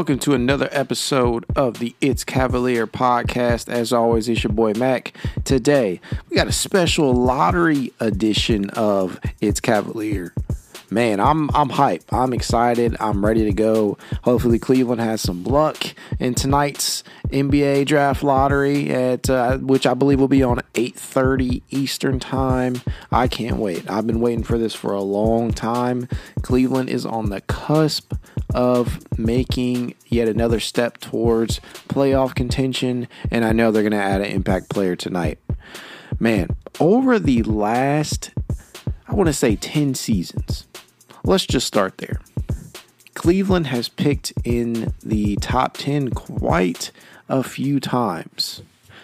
Welcome to another episode of the It's Cavalier podcast. As always, it's your boy Mac. Today, we got a special lottery edition of It's Cavalier. Man, I'm I'm hype. I'm excited. I'm ready to go. Hopefully, Cleveland has some luck in tonight's NBA draft lottery, at uh, which I believe will be on 8:30 Eastern time. I can't wait. I've been waiting for this for a long time. Cleveland is on the cusp of making yet another step towards playoff contention, and I know they're going to add an impact player tonight. Man, over the last, I want to say 10 seasons, let's just start there. Cleveland has picked in the top 10 quite a few times.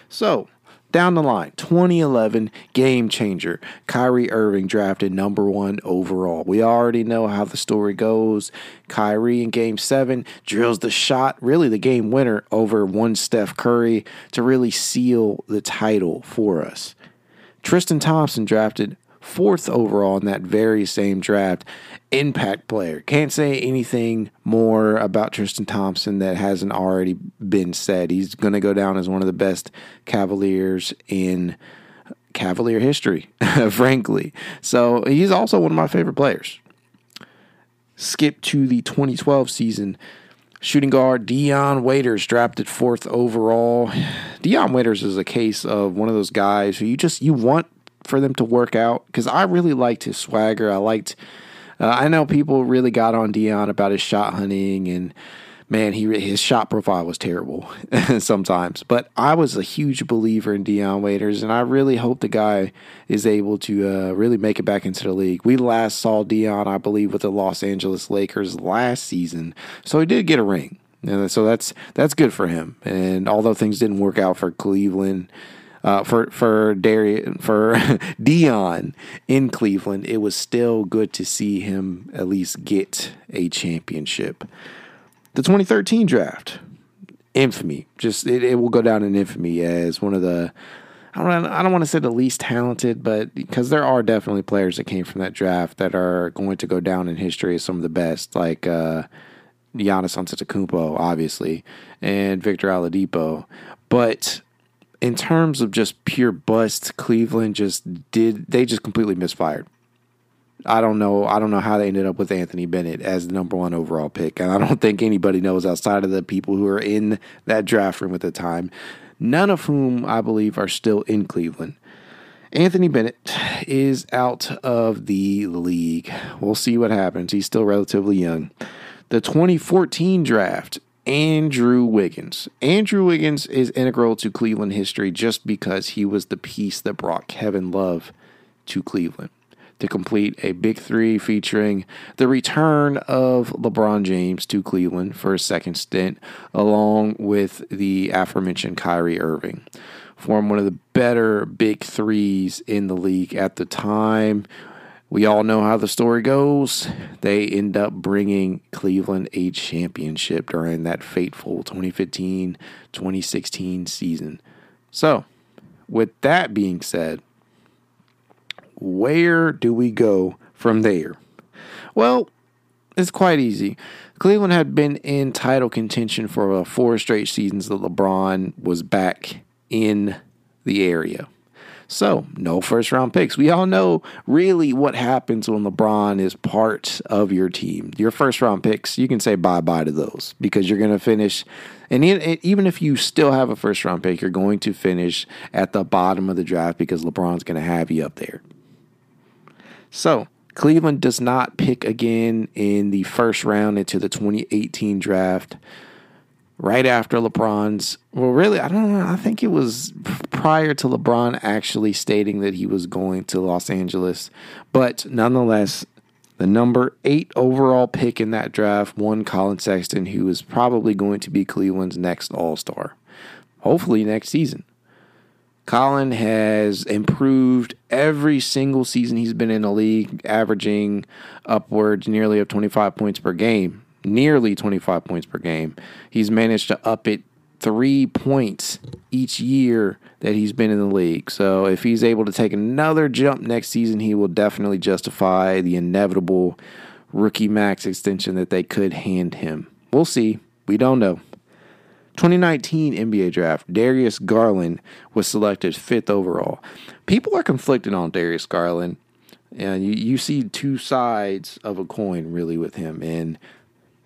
So, down the line, 2011 game changer. Kyrie Irving drafted number one overall. We already know how the story goes. Kyrie in game seven drills the shot, really the game winner over one Steph Curry to really seal the title for us. Tristan Thompson drafted fourth overall in that very same draft. Impact player. Can't say anything more about Tristan Thompson that hasn't already been said. He's going to go down as one of the best Cavaliers in Cavalier history, frankly. So he's also one of my favorite players. Skip to the 2012 season. Shooting guard Dion Waiters drafted fourth overall. Dion Waiters is a case of one of those guys who you just you want for them to work out because I really liked his swagger. I liked. Uh, I know people really got on Dion about his shot hunting and man, he his shot profile was terrible sometimes. But I was a huge believer in Dion Waiters, and I really hope the guy is able to uh, really make it back into the league. We last saw Dion, I believe, with the Los Angeles Lakers last season, so he did get a ring. And so that's that's good for him. And although things didn't work out for Cleveland, uh, for for Darius for Dion in Cleveland, it was still good to see him at least get a championship. The 2013 draft, infamy, just it, it will go down in infamy as one of the. I don't, I don't want to say the least talented, but because there are definitely players that came from that draft that are going to go down in history as some of the best, like uh, Giannis Antetokounmpo, obviously, and Victor Oladipo. But in terms of just pure bust, Cleveland just did they just completely misfired. I don't know. I don't know how they ended up with Anthony Bennett as the number one overall pick, and I don't think anybody knows outside of the people who are in that draft room at the time. None of whom I believe are still in Cleveland. Anthony Bennett is out of the league. We'll see what happens. He's still relatively young. The 2014 draft Andrew Wiggins. Andrew Wiggins is integral to Cleveland history just because he was the piece that brought Kevin Love to Cleveland to complete a big three featuring the return of LeBron James to Cleveland for a second stint, along with the aforementioned Kyrie Irving. Form one of the better big threes in the league at the time we all know how the story goes. They end up bringing Cleveland a championship during that fateful 2015 2016 season. So, with that being said, where do we go from there? Well, it's quite easy. Cleveland had been in title contention for uh, four straight seasons that LeBron was back in the area. So, no first round picks. We all know really what happens when LeBron is part of your team. Your first round picks, you can say bye bye to those because you're going to finish. And even if you still have a first round pick, you're going to finish at the bottom of the draft because LeBron's going to have you up there. So, Cleveland does not pick again in the first round into the 2018 draft right after LeBron's. Well, really, I don't know. I think it was prior to LeBron actually stating that he was going to Los Angeles. But nonetheless, the number eight overall pick in that draft won Collin Sexton, who is probably going to be Cleveland's next All Star. Hopefully, next season. Collin has improved every single season he's been in the league, averaging upwards nearly of 25 points per game nearly 25 points per game. He's managed to up it three points each year that he's been in the league. So if he's able to take another jump next season, he will definitely justify the inevitable rookie max extension that they could hand him. We'll see. We don't know. 2019 NBA draft, Darius Garland was selected fifth overall. People are conflicted on Darius Garland. And you, you see two sides of a coin really with him. And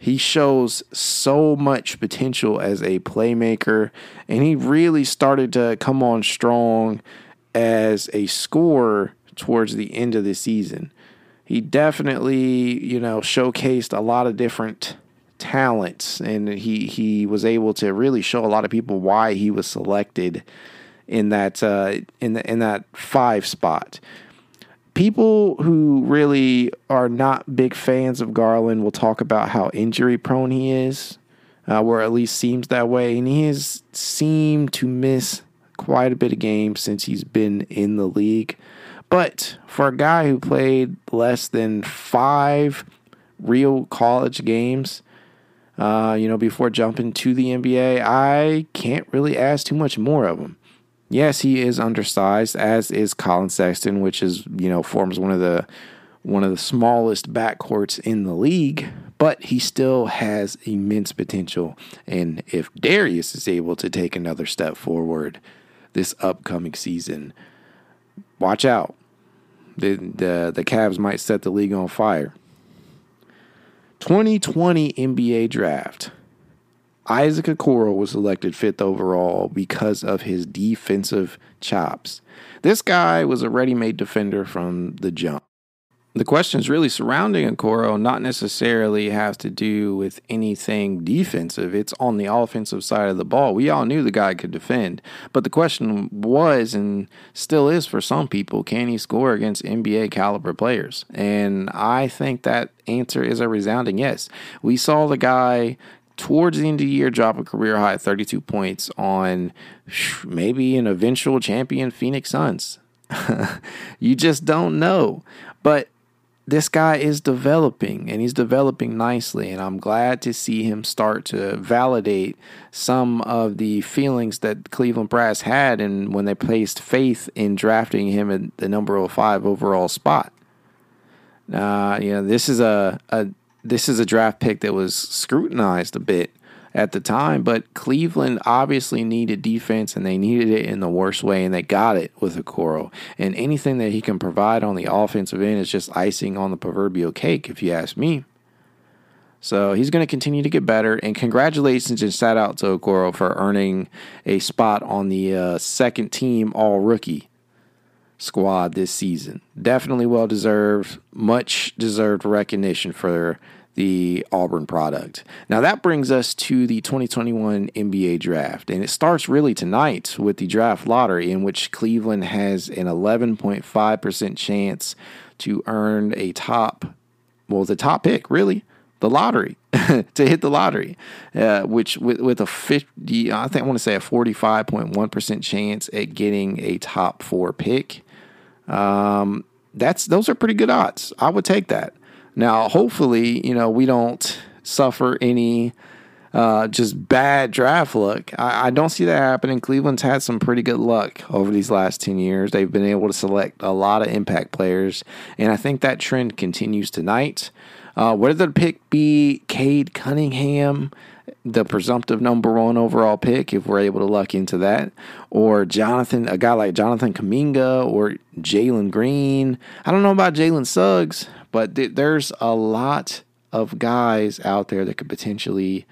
he shows so much potential as a playmaker, and he really started to come on strong as a scorer towards the end of the season. He definitely, you know, showcased a lot of different talents, and he he was able to really show a lot of people why he was selected in that uh, in the, in that five spot people who really are not big fans of Garland will talk about how injury prone he is, uh, or at least seems that way. And he has seemed to miss quite a bit of games since he's been in the league. But for a guy who played less than five real college games, uh, you know, before jumping to the NBA, I can't really ask too much more of him. Yes, he is undersized, as is Collin Sexton, which is you know forms one of the one of the smallest backcourts in the league, but he still has immense potential. And if Darius is able to take another step forward this upcoming season, watch out. The the the Cavs might set the league on fire. 2020 NBA draft. Isaac Okoro was selected fifth overall because of his defensive chops. This guy was a ready made defender from the jump. The questions really surrounding Okoro not necessarily has to do with anything defensive. It's on the offensive side of the ball. We all knew the guy could defend, but the question was and still is for some people, can he score against NBA caliber players? And I think that answer is a resounding yes. We saw the guy towards the end of the year drop a career high 32 points on maybe an eventual champion Phoenix Suns. you just don't know. But this guy is developing and he's developing nicely and I'm glad to see him start to validate some of the feelings that Cleveland Brass had and when they placed faith in drafting him at the number 05 overall spot. Uh, you know, this is a, a this is a draft pick that was scrutinized a bit at the time, but Cleveland obviously needed defense and they needed it in the worst way, and they got it with Okoro. And anything that he can provide on the offensive end is just icing on the proverbial cake, if you ask me. So he's going to continue to get better, and congratulations and shout out to Okoro for earning a spot on the uh, second team All Rookie squad this season. Definitely well deserved, much deserved recognition for the Auburn product. Now that brings us to the 2021 NBA draft, and it starts really tonight with the draft lottery, in which Cleveland has an 11.5% chance to earn a top, well, the top pick, really, the lottery to hit the lottery, uh, which with, with a 50, I think I want to say a 45.1% chance at getting a top four pick. Um, that's those are pretty good odds. I would take that. Now, hopefully, you know we don't suffer any uh, just bad draft luck. I, I, don't see that happening. Cleveland's had some pretty good luck over these last 10 years. They've been able to select a lot of impact players, and I think that trend continues tonight. Uh, whether the pick be Cade Cunningham, the presumptive number one overall pick if we're able to luck into that, or Jonathan, a guy like Jonathan Kuminga or Jalen Green. I don't know about Jalen Suggs, but th- there's a lot of guys out there that could potentially,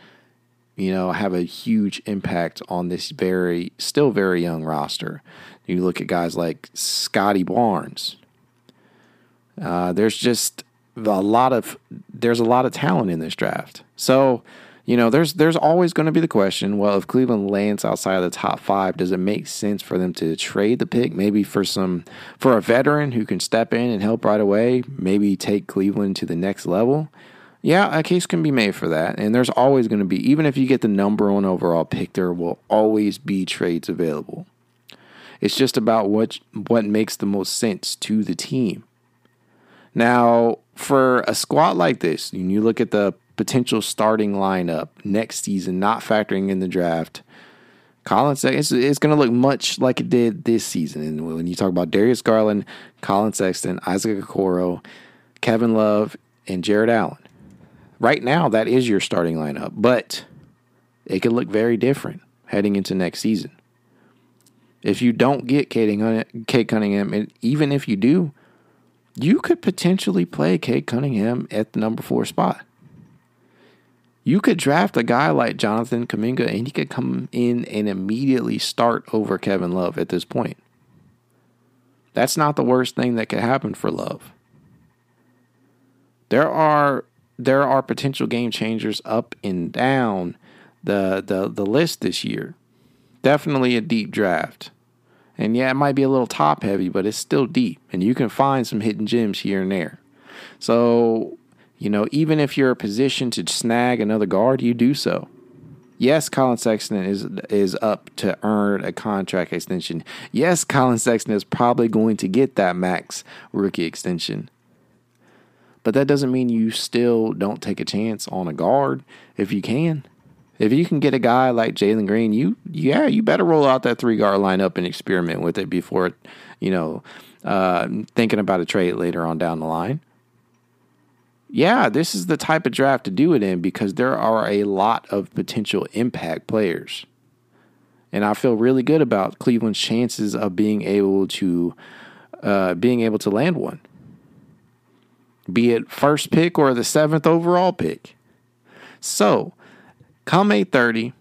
you know, have a huge impact on this very, still very young roster. You look at guys like Scottie Barnes. Uh, there's just a lot of there's a lot of talent in this draft. So you know, there's there's always going to be the question. Well, if Cleveland lands outside of the top five, does it make sense for them to trade the pick, maybe for some for a veteran who can step in and help right away, maybe take Cleveland to the next level? Yeah, a case can be made for that. And there's always going to be, even if you get the number one overall pick, there will always be trades available. It's just about what what makes the most sense to the team. Now, for a squad like this, when you look at the potential starting lineup next season, not factoring in the draft. Collin Sexton, it's, it's going to look much like it did this season. And when you talk about Darius Garland, Collin Sexton, Isaac Okoro, Kevin Love, and Jarrett Allen, right now that is your starting lineup, but it could look very different heading into next season. If you don't get Cade Cunningham, and even if you do, you could potentially play Cade Cunningham at the number four spot. You could draft a guy like Jonathan Kuminga and he could come in and immediately start over Kevin Love at this point. That's not the worst thing that could happen for Love. There are there are potential game changers up and down the the the list this year. Definitely a deep draft. And yeah, it might be a little top heavy, but it's still deep and you can find some hidden gems here and there. So you know, even if you're a position to snag another guard, you do so. Yes, Collin Sexton is is up to earn a contract extension. Yes, Collin Sexton is probably going to get that max rookie extension. But that doesn't mean you still don't take a chance on a guard if you can. If you can get a guy like Jalen Green, you yeah, you better roll out that three guard lineup and experiment with it before, you know, uh, thinking about a trade later on down the line yeah, this is the type of draft to do it in because there are a lot of potential impact players. And I feel really good about Cleveland's chances of being able to uh, being able to land one. Be it first pick or the seventh overall pick. So come 830,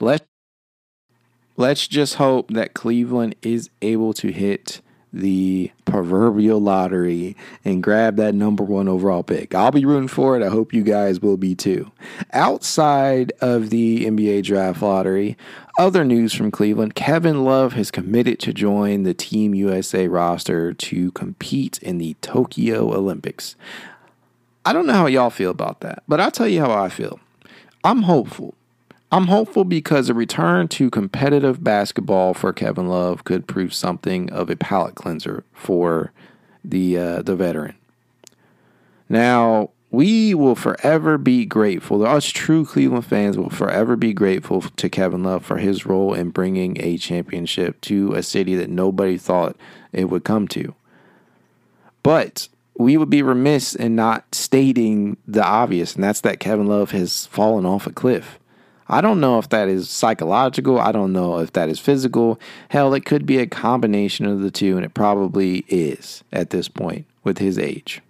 let's let's just hope that Cleveland is able to hit the proverbial lottery and grab that number one overall pick. I'll be rooting for it. I hope you guys will be too. Outside of the NBA draft lottery, other news from Cleveland Kevin Love has committed to join the Team USA roster to compete in the Tokyo Olympics. I don't know how y'all feel about that, but I'll tell you how I feel. I'm hopeful. I'm hopeful because a return to competitive basketball for Kevin Love could prove something of a palate cleanser for the uh, the veteran. Now, we will forever be grateful. Us true Cleveland fans will forever be grateful to Kevin Love for his role in bringing a championship to a city that nobody thought it would come to. But we would be remiss in not stating the obvious, and that's that Kevin Love has fallen off a cliff. I don't know if that is psychological. I don't know if that is physical. Hell, it could be a combination of the two, and it probably is at this point with his age.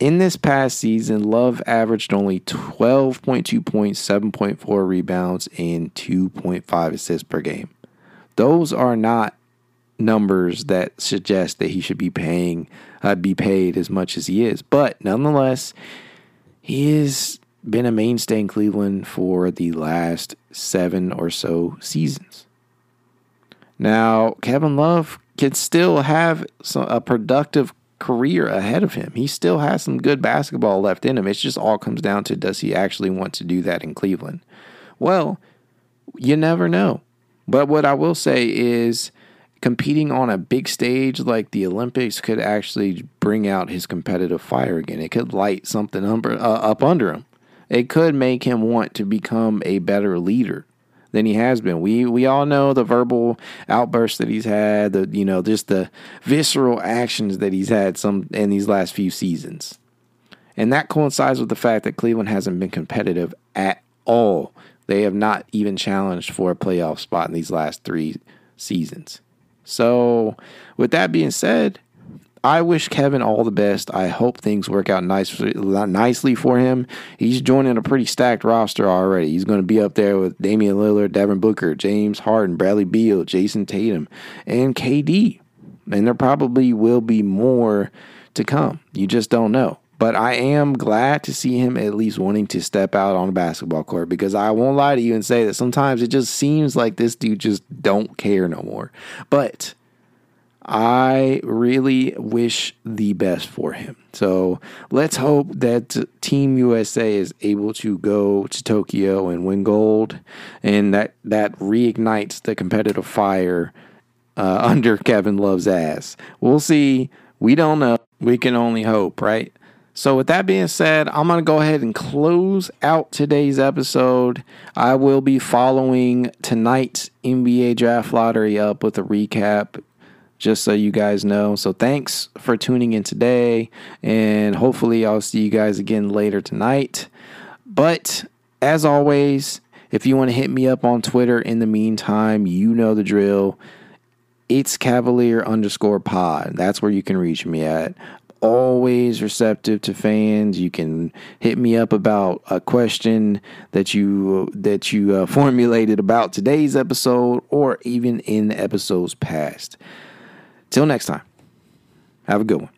In this past season, Love averaged only 12.2 points, 7.4 rebounds, and 2.5 assists per game. Those are not numbers that suggest that he should be paying uh, be paid as much as he is, but nonetheless, he is been a mainstay in Cleveland for the last seven or so seasons. Now, Kevin Love can still have a productive career ahead of him. He still has some good basketball left in him. It just all comes down to does he actually want to do that in Cleveland? Well, you never know. But what I will say is competing on a big stage like the Olympics could actually bring out his competitive fire again. It could light something uh, up under him it could make him want to become a better leader than he has been. We we all know the verbal outbursts that he's had, the you know, just the visceral actions that he's had some in these last few seasons. And that coincides with the fact that Cleveland hasn't been competitive at all. They have not even challenged for a playoff spot in these last three seasons. So, with that being said, I wish Kevin all the best. I hope things work out nice, nicely for him. He's joining a pretty stacked roster already. He's going to be up there with Damian Lillard, Devin Booker, James Harden, Bradley Beal, Jayson Tatum, and KD. And there probably will be more to come. You just don't know. But I am glad to see him at least wanting to step out on a basketball court because I won't lie to you and say that sometimes it just seems like this dude just don't care no more. But I really wish the best for him. So let's hope that Team USA is able to go to Tokyo and win gold, and that that reignites the competitive fire uh, under Kevin Love's ass. We'll see. We don't know. We can only hope, right? So, with that being said, I'm going to go ahead and close out today's episode. I will be following tonight's NBA draft lottery up with a recap just so you guys know. So thanks for tuning in today, and hopefully, I'll see you guys again later tonight. But as always, if you want to hit me up on Twitter in the meantime, you know the drill. It's Cavalier underscore pod. That's where you can reach me at. Always receptive to fans. You can hit me up about a question that you that you uh, formulated about today's episode, or even in episodes past. Till next time, have a good one.